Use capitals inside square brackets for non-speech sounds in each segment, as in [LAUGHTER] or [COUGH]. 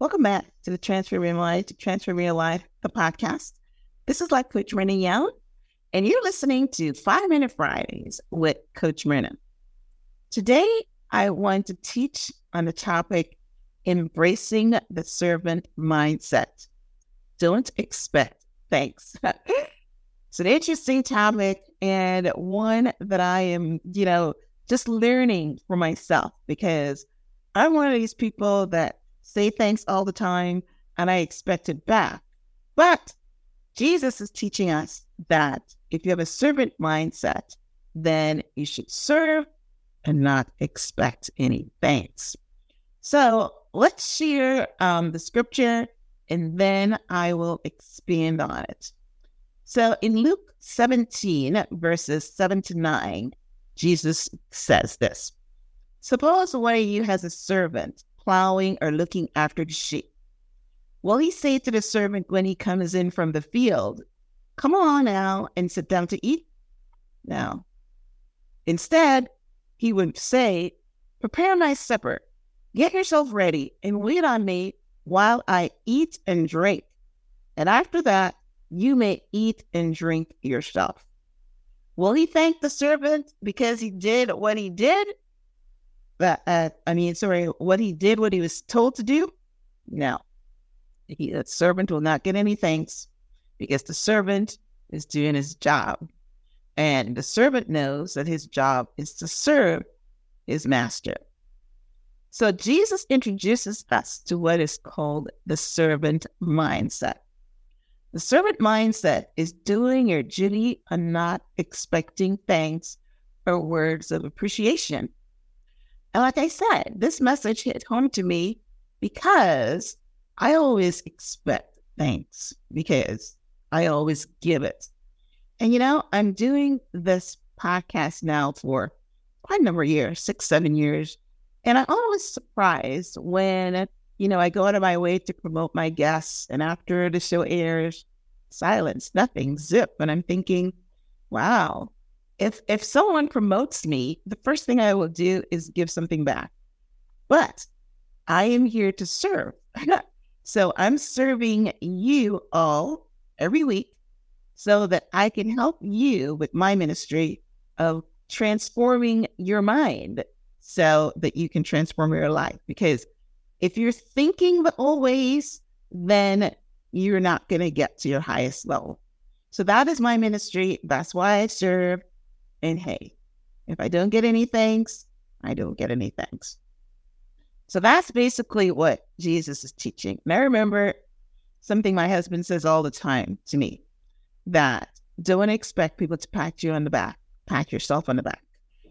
Welcome back to the Transform Your Life to Transform Your Life, the podcast. This is Life Coach Myrna Young, and you're listening to Five Minute Fridays with Coach Myrna. Today, I want to teach on the topic embracing the servant mindset. Don't expect thanks. [LAUGHS] it's an interesting topic and one that I am, you know, just learning for myself because I'm one of these people that say thanks all the time, and I expect it back. But Jesus is teaching us that if you have a servant mindset, then you should serve and not expect any thanks. So let's share um, the scripture and then I will expand on it. So in Luke 17, verses 7 to 9, Jesus says this Suppose one of you has a servant plowing or looking after the sheep. Will he say to the servant when he comes in from the field, Come on now and sit down to eat? No. Instead, he would say, Prepare my supper, get yourself ready, and wait on me while I eat and drink. And after that, you may eat and drink yourself. Will he thank the servant because he did what he did? But uh, I mean, sorry, what he did, what he was told to do? No. He, the servant will not get any thanks because the servant is doing his job. And the servant knows that his job is to serve his master. So Jesus introduces us to what is called the servant mindset. The servant mindset is doing your duty and not expecting thanks or words of appreciation. And like I said, this message hit home to me because I always expect thanks because I always give it. And you know, I'm doing this podcast now for quite a number of years, six, seven years. And I'm always surprised when, you know, I go out of my way to promote my guests and after the show airs, silence, nothing, zip. And I'm thinking, wow, if if someone promotes me, the first thing I will do is give something back. But I am here to serve. [LAUGHS] so I'm serving you all every week so that I can help you with my ministry of transforming your mind so that you can transform your life. Because if you're thinking the old ways, then you're not going to get to your highest level. So that is my ministry. That's why I serve. And hey, if I don't get any thanks, I don't get any thanks. So that's basically what Jesus is teaching. And I remember something my husband says all the time to me that don't expect people to pat you on the back, pat yourself on the back.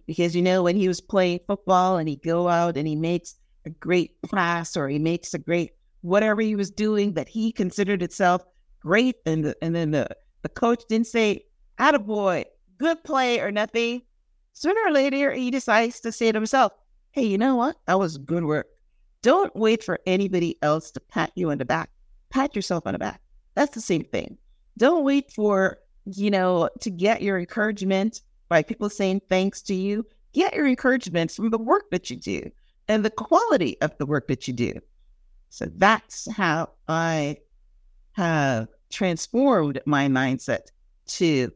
Because, you know, when he was playing football and he go out and he makes a great pass or he makes a great whatever he was doing that he considered itself great. And, the, and then the, the coach didn't say, attaboy, good play or nothing, sooner or later he decides to say to himself, Hey, you know what? That was good work. Don't wait for anybody else to pat you on the back. Pat yourself on the back. That's the same thing. Don't wait for, you know, to get your encouragement by people saying thanks to you. Get your encouragement from the work that you do and the quality of the work that you do. So that's how I have transformed my mindset to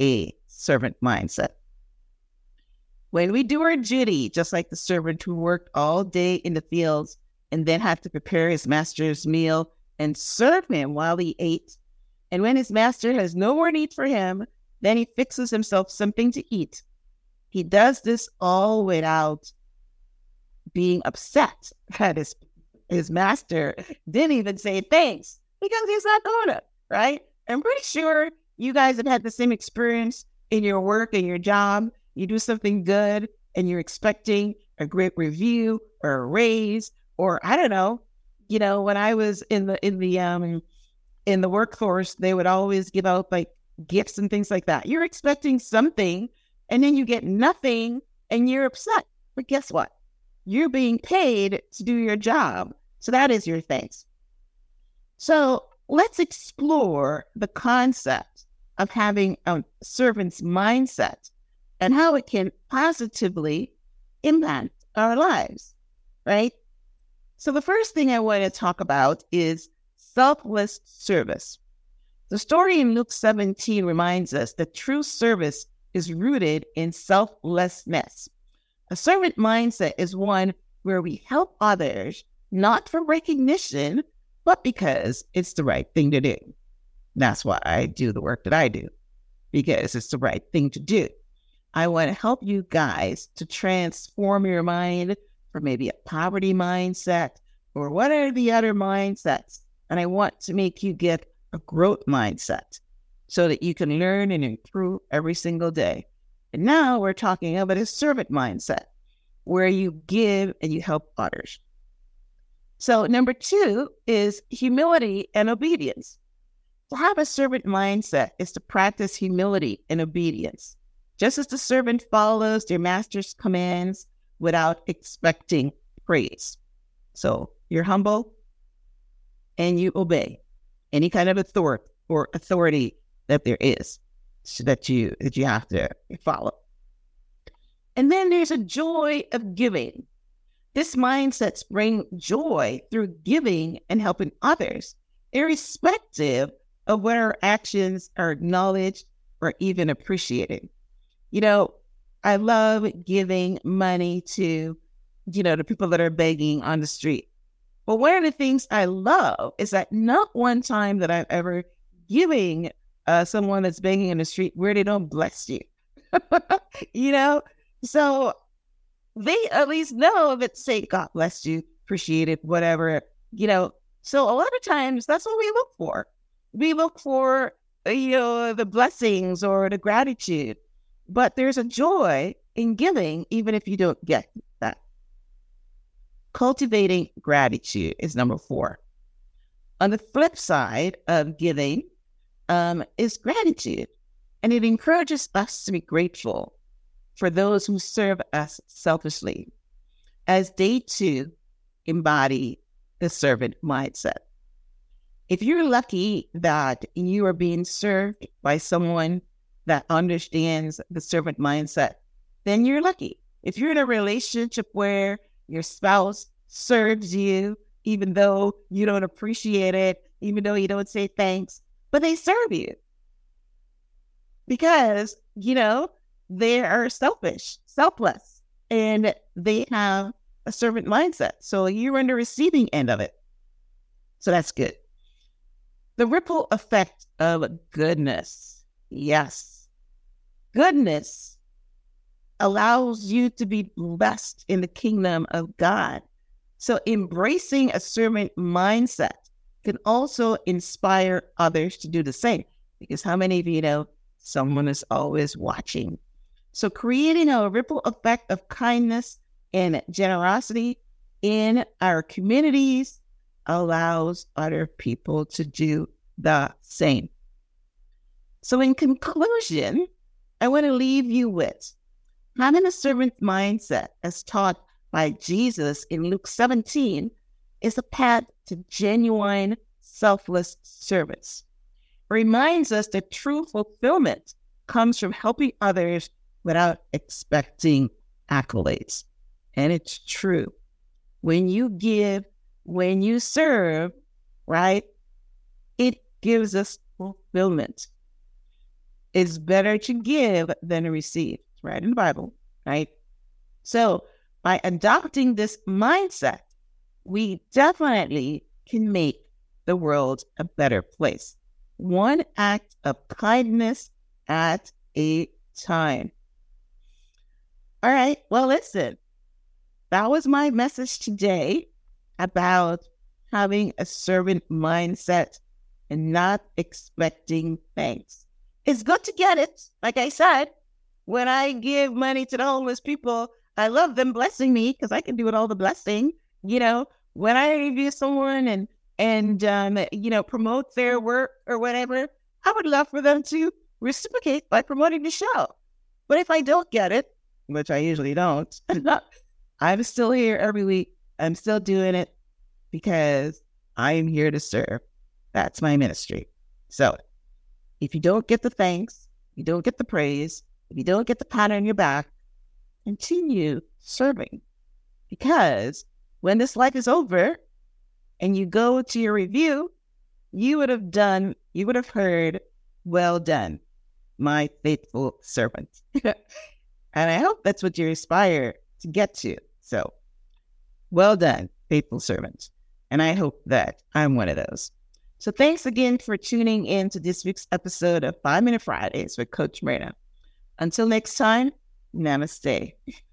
a servant mindset. When we do our duty, just like the servant who worked all day in the fields and then had to prepare his master's meal and serve him while he ate, and when his master has no more need for him, then he fixes himself something to eat. He does this all without being upset that his, his master didn't even say thanks because he's not it, right? I'm pretty sure you guys have had the same experience in your work and your job, you do something good and you're expecting a great review or a raise or I don't know. You know, when I was in the in the um in the workforce, they would always give out like gifts and things like that. You're expecting something and then you get nothing and you're upset. But guess what? You're being paid to do your job. So that is your thanks. So let's explore the concept of having a servant's mindset and how it can positively impact our lives, right? So, the first thing I want to talk about is selfless service. The story in Luke 17 reminds us that true service is rooted in selflessness. A servant mindset is one where we help others not for recognition, but because it's the right thing to do. That's why I do the work that I do, because it's the right thing to do. I want to help you guys to transform your mind from maybe a poverty mindset or what are the other mindsets. And I want to make you get a growth mindset so that you can learn and improve every single day. And now we're talking about a servant mindset where you give and you help others. So, number two is humility and obedience. To have a servant mindset is to practice humility and obedience. Just as the servant follows their master's commands without expecting praise. So, you're humble and you obey any kind of authority or authority that there is that you that you have to follow. And then there's a joy of giving. This mindset brings joy through giving and helping others, irrespective of whether our actions are acknowledged or even appreciated. You know, I love giving money to, you know, the people that are begging on the street. But one of the things I love is that not one time that I've ever giving uh, someone that's begging in the street where they don't bless you. [LAUGHS] you know, so they at least know that say God bless you, appreciate it, whatever, you know. So a lot of times that's what we look for. We look for uh, you know the blessings or the gratitude, but there's a joy in giving even if you don't get that. Cultivating gratitude is number four. On the flip side of giving um, is gratitude, and it encourages us to be grateful for those who serve us selfishly, as they too embody the servant mindset. If you're lucky that you are being served by someone that understands the servant mindset, then you're lucky. If you're in a relationship where your spouse serves you, even though you don't appreciate it, even though you don't say thanks, but they serve you. Because, you know, they are selfish, selfless, and they have a servant mindset. So you're on the receiving end of it. So that's good. The ripple effect of goodness. Yes. Goodness allows you to be blessed in the kingdom of God. So embracing a servant mindset can also inspire others to do the same. Because how many of you know someone is always watching? So, creating a ripple effect of kindness and generosity in our communities allows other people to do the same. So, in conclusion, I want to leave you with having a servant mindset as taught by Jesus in Luke 17 is a path to genuine, selfless service. It reminds us that true fulfillment comes from helping others without expecting accolades. And it's true. When you give, when you serve, right, it gives us fulfillment. It's better to give than to receive, right? In the Bible, right? So by adopting this mindset, we definitely can make the world a better place. One act of kindness at a time. All right. Well, listen, that was my message today about having a servant mindset and not expecting thanks. It's good to get it. Like I said, when I give money to the homeless people, I love them blessing me because I can do it all the blessing. You know, when I review someone and and um, you know promote their work or whatever, I would love for them to reciprocate by promoting the show. But if I don't get it, which I usually don't, [LAUGHS] I'm still here every week. I'm still doing it because I am here to serve. That's my ministry. So if you don't get the thanks, you don't get the praise, if you don't get the pat on your back, continue serving because when this life is over and you go to your review, you would have done, you would have heard, well done, my faithful servant. [LAUGHS] and I hope that's what you aspire to get to. So, well done, faithful servant. And I hope that I'm one of those. So, thanks again for tuning in to this week's episode of Five Minute Fridays with Coach Myrna. Until next time, namaste. [LAUGHS]